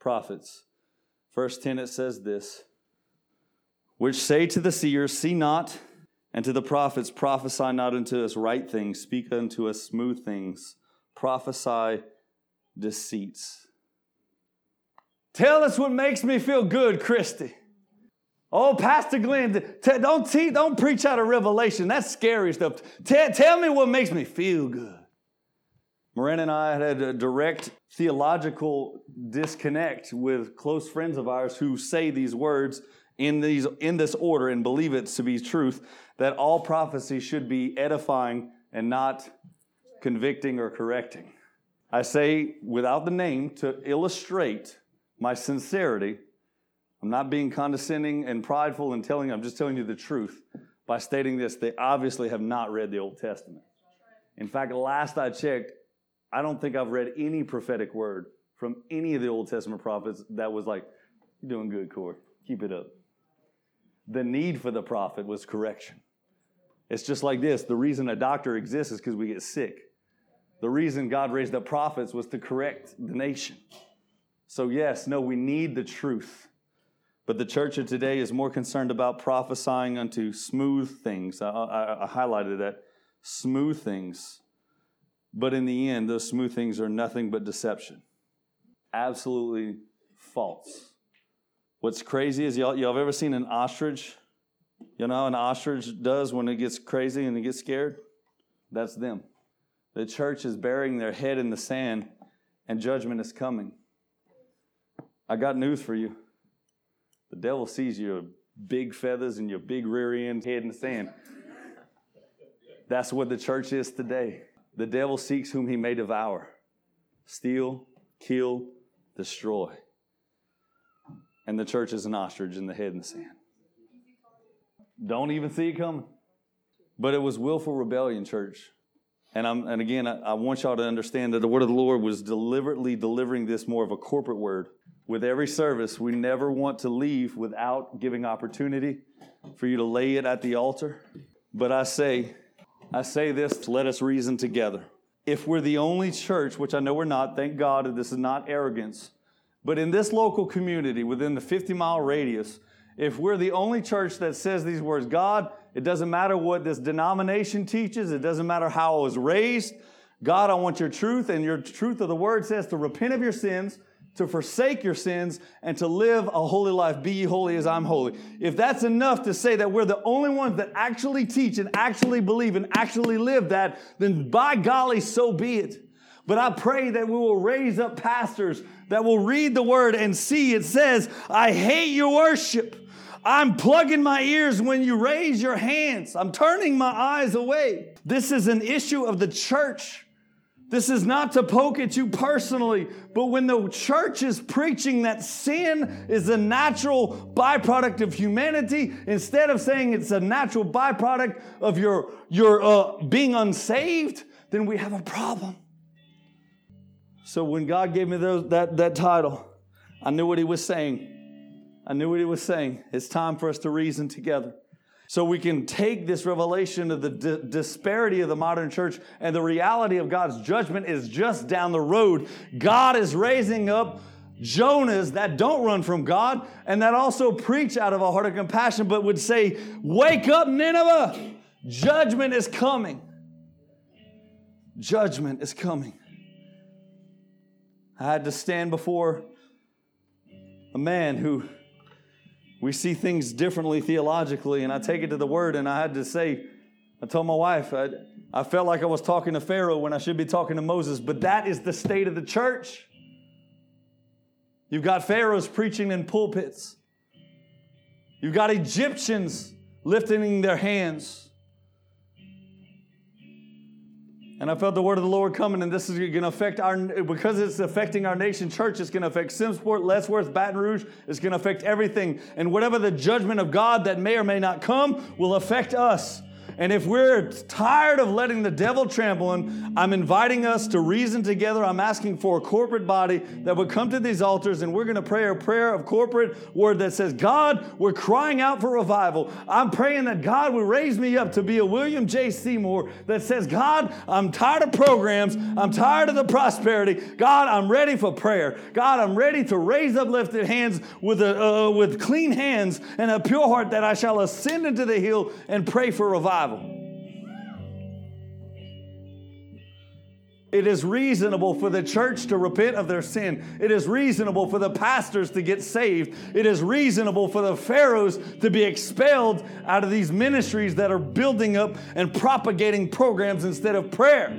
Speaker 2: prophets. Verse 10 it says this which say to the seers, See not, and to the prophets, Prophesy not unto us right things, speak unto us smooth things, prophesy deceits. Tell us what makes me feel good, Christy. Oh, Pastor Glenn, t- don't, te- don't preach out of revelation. That's scary stuff. T- tell me what makes me feel good. Miranda and I had a direct theological disconnect with close friends of ours who say these words in, these, in this order and believe it to be truth that all prophecy should be edifying and not convicting or correcting. I say without the name to illustrate my sincerity I'm not being condescending and prideful and telling you, I'm just telling you the truth by stating this. They obviously have not read the Old Testament. In fact, last I checked, I don't think I've read any prophetic word from any of the Old Testament prophets that was like, You're doing good, Corey. Keep it up. The need for the prophet was correction. It's just like this the reason a doctor exists is because we get sick. The reason God raised up prophets was to correct the nation. So, yes, no, we need the truth. But the church of today is more concerned about prophesying unto smooth things. I, I, I highlighted that smooth things. But in the end, those smooth things are nothing but deception. Absolutely false. What's crazy is y'all, y'all have ever seen an ostrich? You know an ostrich does when it gets crazy and it gets scared? That's them. The church is burying their head in the sand and judgment is coming. I got news for you. The devil sees your big feathers and your big rear end head in the sand. That's what the church is today. The devil seeks whom he may devour, steal, kill, destroy. And the church is an ostrich in the head in the sand. Don't even see it coming. But it was willful rebellion, church. And, I'm, and again, I, I want y'all to understand that the word of the Lord was deliberately delivering this more of a corporate word with every service, we never want to leave without giving opportunity for you to lay it at the altar. But I say, I say this, let us reason together. If we're the only church, which I know we're not, thank God this is not arrogance, but in this local community within the 50 mile radius, if we're the only church that says these words, God, it doesn't matter what this denomination teaches, it doesn't matter how I was raised. God, I want your truth, and your truth of the word says to repent of your sins, to forsake your sins and to live a holy life. Be ye holy as I'm holy. If that's enough to say that we're the only ones that actually teach and actually believe and actually live that, then by golly, so be it. But I pray that we will raise up pastors that will read the word and see it says, I hate your worship. I'm plugging my ears when you raise your hands. I'm turning my eyes away. This is an issue of the church This is not to poke at you personally, but when the church is preaching that sin is a natural byproduct of humanity, instead of saying it's a natural byproduct of your, your uh, being unsaved, then we have a problem. So when God gave me those, that, that title, I knew what He was saying. I knew what He was saying. It's time for us to reason together. So we can take this revelation of the di- disparity of the modern church and the reality of God's judgment is just down the road. God is raising up Jonahs that don't run from God and that also preach out of a heart of compassion, but would say, Wake up, Nineveh! Judgment is coming. Judgment is coming. I had to stand before a man who we see things differently theologically, and I take it to the word, and I had to say, I told my wife, I, I felt like I was talking to Pharaoh when I should be talking to Moses, but that is the state of the church. You've got Pharaohs preaching in pulpits. You've got Egyptians lifting their hands. And I felt the word of the Lord coming, and this is going to affect our, because it's affecting our nation church, it's going to affect Simmesport, Lesworth, Baton Rouge, it's going to affect everything. And whatever the judgment of God that may or may not come will affect us. And if we're tired of letting the devil trample him, I'm inviting us to reason together. I'm asking for a corporate body that would come to these altars and we're going to pray a prayer of corporate word that says, God, we're crying out for revival. I'm praying that God would raise me up to be a William J. Seymour that says, God, I'm tired of programs. I'm tired of the prosperity. God, I'm ready for prayer. God, I'm ready to raise uplifted hands with, a, uh, with clean hands and a pure heart that I shall ascend into the hill and pray for revival revival. It is reasonable for the church to repent of their sin. It is reasonable for the pastors to get saved. It is reasonable for the pharaohs to be expelled out of these ministries that are building up and propagating programs instead of prayer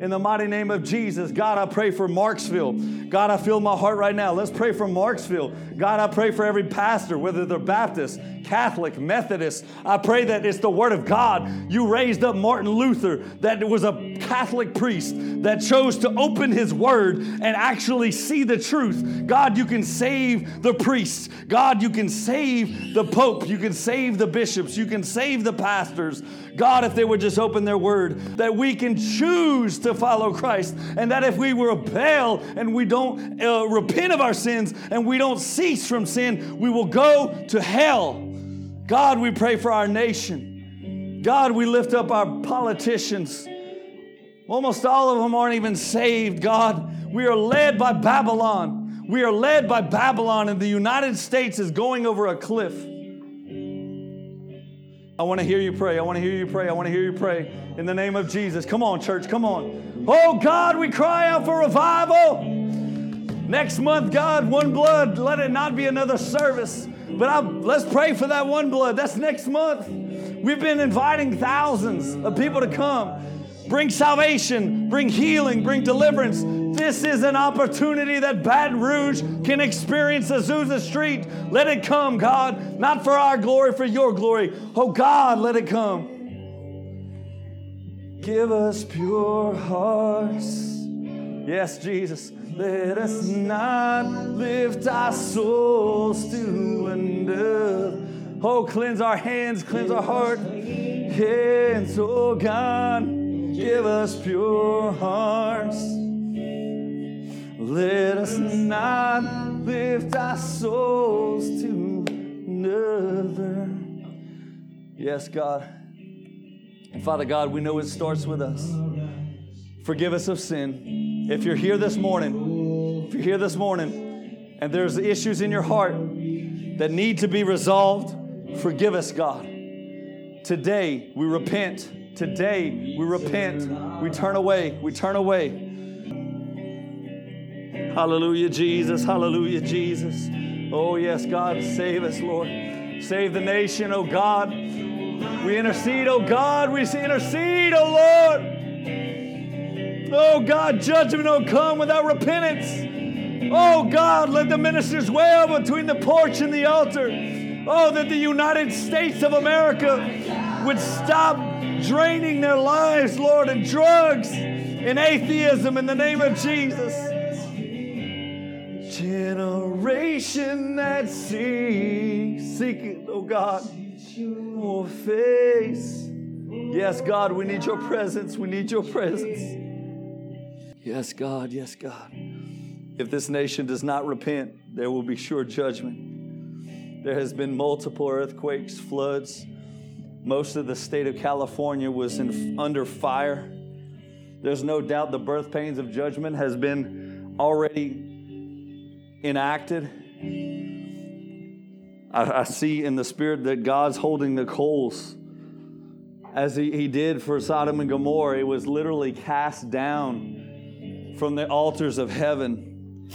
Speaker 2: in the mighty name of Jesus. God, I pray for Marksville. God, I feel my heart right now. Let's pray for Marksville. God, I pray for every pastor, whether they're Baptist, Catholic, Methodist. I pray that it's the Word of God. You raised up Martin Luther, that was a Catholic priest that chose to open his Word and actually see the truth. God, you can save the priests. God, you can save the Pope. You can save the bishops. You can save the pastors. God, if they would just open their Word, that we can choose to to follow Christ. And that if we rebel and we don't uh, repent of our sins and we don't cease from sin, we will go to hell. God, we pray for our nation. God, we lift up our politicians. Almost all of them aren't even saved, God. We are led by Babylon. We are led by Babylon, and the United States is going over a cliff. I want to hear you pray. I want to hear you pray. I want to hear you pray in the name of Jesus. Come on, church. Come on. Oh, God, we cry out for revival. Next month, God, one blood. Let it not be another service. But I, let's pray for that one blood. That's next month. We've been inviting thousands of people to come. Bring salvation, bring healing, bring deliverance. This is an opportunity that Baton Rouge can experience Azusa Street. Let it come, God, not for our glory, for your glory. Oh God, let it come. Give us pure hearts. Yes, Jesus. Let us not lift our souls to another. Oh, cleanse our hands, cleanse our heart. Hands, oh God, give us pure hearts. Let us not lift our souls to another. Yes, God. And Father God, we know it starts with us. Forgive us of sin. If you're here this morning, if you're here this morning and there's issues in your heart that need to be resolved, forgive us, God. Today we repent. Today we repent. We turn away. We turn away. Hallelujah, Jesus. Hallelujah, Jesus. Oh, yes, God, save us, Lord. Save the nation, oh God. We intercede, oh God. We intercede, oh Lord. Oh God, judgment will come without repentance. Oh God, let the ministers wail between the porch and the altar. Oh, that the United States of America would stop draining their lives, Lord, in drugs in atheism in the name of Jesus. Generation that seeks, seek it, oh God, your face. Yes, God, we need your presence. We need your presence. Yes, God, yes, God. If this nation does not repent, there will be sure judgment. There has been multiple earthquakes, floods. Most of the state of California was in, under fire. There's no doubt the birth pains of judgment has been already enacted. I, I, see in the spirit that God's holding the coals as he, he did for Sodom and Gomorrah. It was literally cast down from the altars of heaven.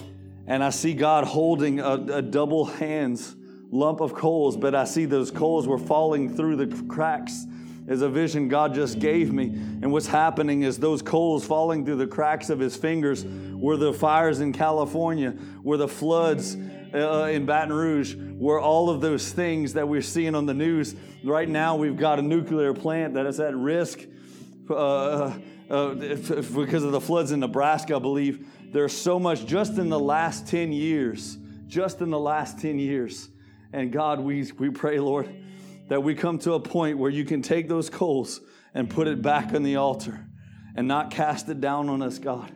Speaker 2: And I see God holding a, a double hands lump of coals, but I see those coals were falling through the cracks is a vision God just gave me. And what's happening is those coals falling through the cracks of his fingers were the fires in California, were the floods uh, in Baton Rouge, were all of those things that we're seeing on the news. Right now, we've got a nuclear plant that is at risk uh, uh, because of the floods in Nebraska, I believe. There's so much just in the last 10 years, just in the last 10 years. And God, we, we pray, Lord, that we come to a point where you can take those coals and put it back on the altar and not cast it down on us, God.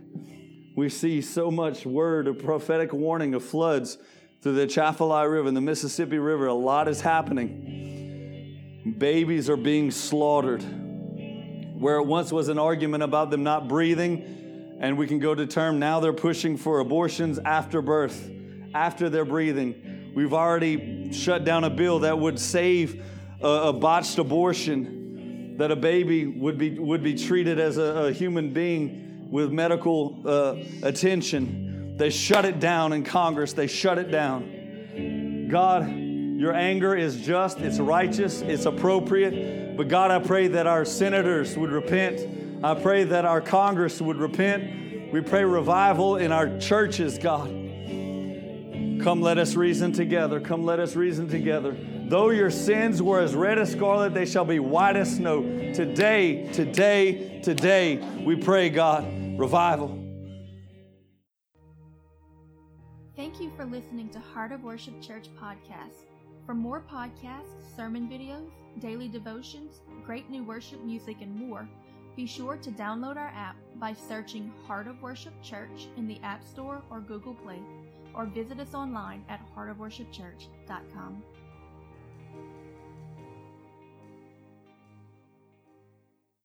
Speaker 2: We see so much word of prophetic warning of floods through the Atchafalaya River and the Mississippi River. A lot is happening. Babies are being slaughtered. Where it once was an argument about them not breathing, and we can go to term now they're pushing for abortions after birth, after they're breathing. We've already shut down a bill that would save a, a botched abortion, that a baby would be, would be treated as a, a human being with medical uh, attention. They shut it down in Congress, they shut it down. God, your anger is just, it's righteous, it's appropriate. But God, I pray that our senators would repent. I pray that our Congress would repent. We pray revival in our churches, God. Come, let us reason together. Come, let us reason together. Though your sins were as red as scarlet, they shall be white as snow. Today, today, today, we pray, God, revival.
Speaker 1: Thank you for listening to Heart of Worship Church podcast. For more podcasts, sermon videos, daily devotions, great new worship music, and more, be sure to download our app by searching Heart of Worship Church in the App Store or Google Play, or visit us online at heartofworshipchurch.com.